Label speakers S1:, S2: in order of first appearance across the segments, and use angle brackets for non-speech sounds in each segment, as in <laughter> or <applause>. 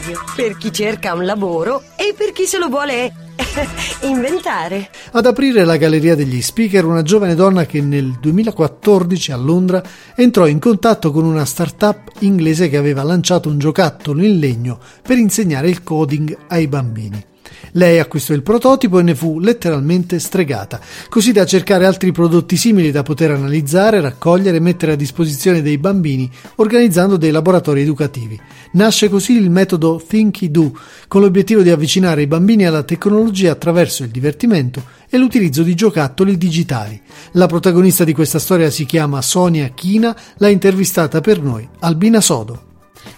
S1: radio, per chi cerca un lavoro e per chi se lo vuole <laughs> inventare.
S2: Ad aprire la galleria degli speaker una giovane donna che nel 2014 a Londra entrò in contatto con una start-up inglese che aveva lanciato un giocattolo in legno per insegnare il coding ai bambini. Lei acquistò il prototipo e ne fu letteralmente stregata, così da cercare altri prodotti simili da poter analizzare, raccogliere e mettere a disposizione dei bambini, organizzando dei laboratori educativi. Nasce così il metodo Thinky Do, con l'obiettivo di avvicinare i bambini alla tecnologia attraverso il divertimento e l'utilizzo di giocattoli digitali. La protagonista di questa storia si chiama Sonia China, l'ha intervistata per noi Albina Sodo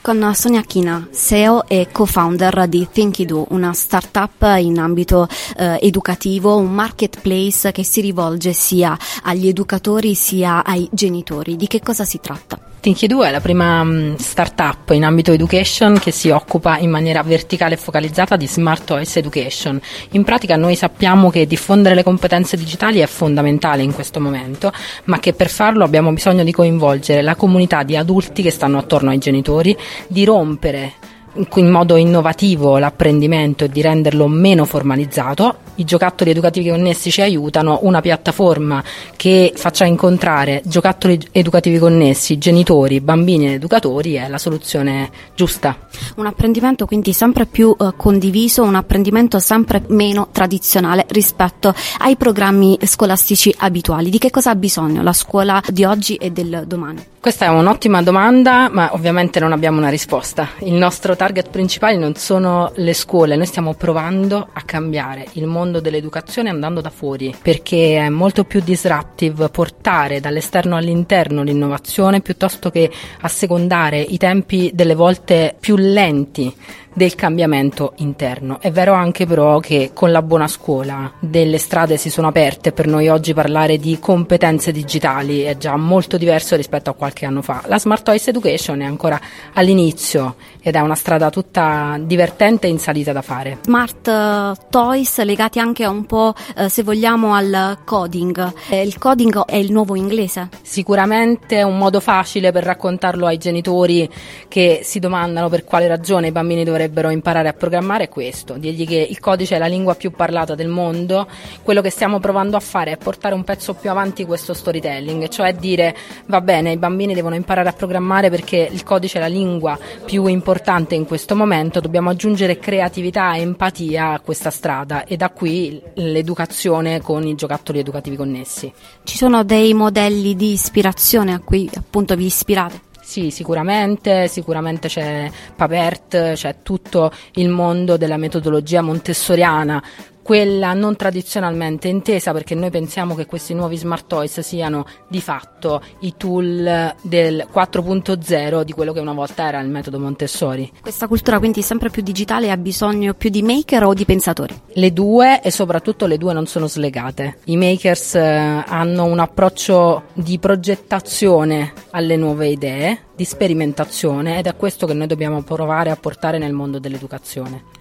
S3: con Sonia China, CEO e co-founder di Thinkido, una startup in ambito eh, educativo, un marketplace che si rivolge sia agli educatori sia ai genitori. Di che cosa si tratta?
S4: Thinky2 è la prima mm, startup in ambito education che si occupa in maniera verticale e focalizzata di smart OS education. In pratica noi sappiamo che diffondere le competenze digitali è fondamentale in questo momento, ma che per farlo abbiamo bisogno di coinvolgere la comunità di adulti che stanno attorno ai genitori, di rompere in modo innovativo l'apprendimento e di renderlo meno formalizzato. I giocattoli educativi connessi ci aiutano, una piattaforma che faccia incontrare giocattoli educativi connessi, genitori, bambini ed educatori è la soluzione giusta.
S3: Un apprendimento quindi sempre più eh, condiviso, un apprendimento sempre meno tradizionale rispetto ai programmi scolastici abituali. Di che cosa ha bisogno la scuola di oggi e del domani?
S4: Questa è un'ottima domanda, ma ovviamente non abbiamo una risposta. Il nostro target principale non sono le scuole, noi stiamo provando a cambiare il mondo dell'educazione andando da fuori, perché è molto più disruptive portare dall'esterno all'interno l'innovazione piuttosto che assecondare i tempi delle volte più lenti del cambiamento interno. È vero anche però che con la buona scuola delle strade si sono aperte, per noi oggi parlare di competenze digitali è già molto diverso rispetto a qualche anno fa. La Smart Toys Education è ancora all'inizio ed è una strada tutta divertente e in salita da fare.
S3: Smart eh, Toys legati anche un po' eh, se vogliamo al coding. Eh, il coding è il nuovo inglese?
S4: Sicuramente è un modo facile per raccontarlo ai genitori che si domandano per quale ragione i bambini dovrebbero dovrebbero imparare a programmare è questo, dirgli che il codice è la lingua più parlata del mondo, quello che stiamo provando a fare è portare un pezzo più avanti questo storytelling, cioè dire va bene, i bambini devono imparare a programmare perché il codice è la lingua più importante in questo momento, dobbiamo aggiungere creatività e empatia a questa strada e da qui l'educazione con i giocattoli educativi connessi.
S3: Ci sono dei modelli di ispirazione a cui appunto vi ispirate?
S4: Sì, sicuramente, sicuramente c'è Papert, c'è tutto il mondo della metodologia montessoriana quella non tradizionalmente intesa perché noi pensiamo che questi nuovi smart toys siano di fatto i tool del 4.0 di quello che una volta era il metodo Montessori.
S3: Questa cultura quindi sempre più digitale ha bisogno più di maker o di pensatori?
S4: Le due e soprattutto le due non sono slegate. I makers eh, hanno un approccio di progettazione alle nuove idee, di sperimentazione ed è questo che noi dobbiamo provare a portare nel mondo dell'educazione.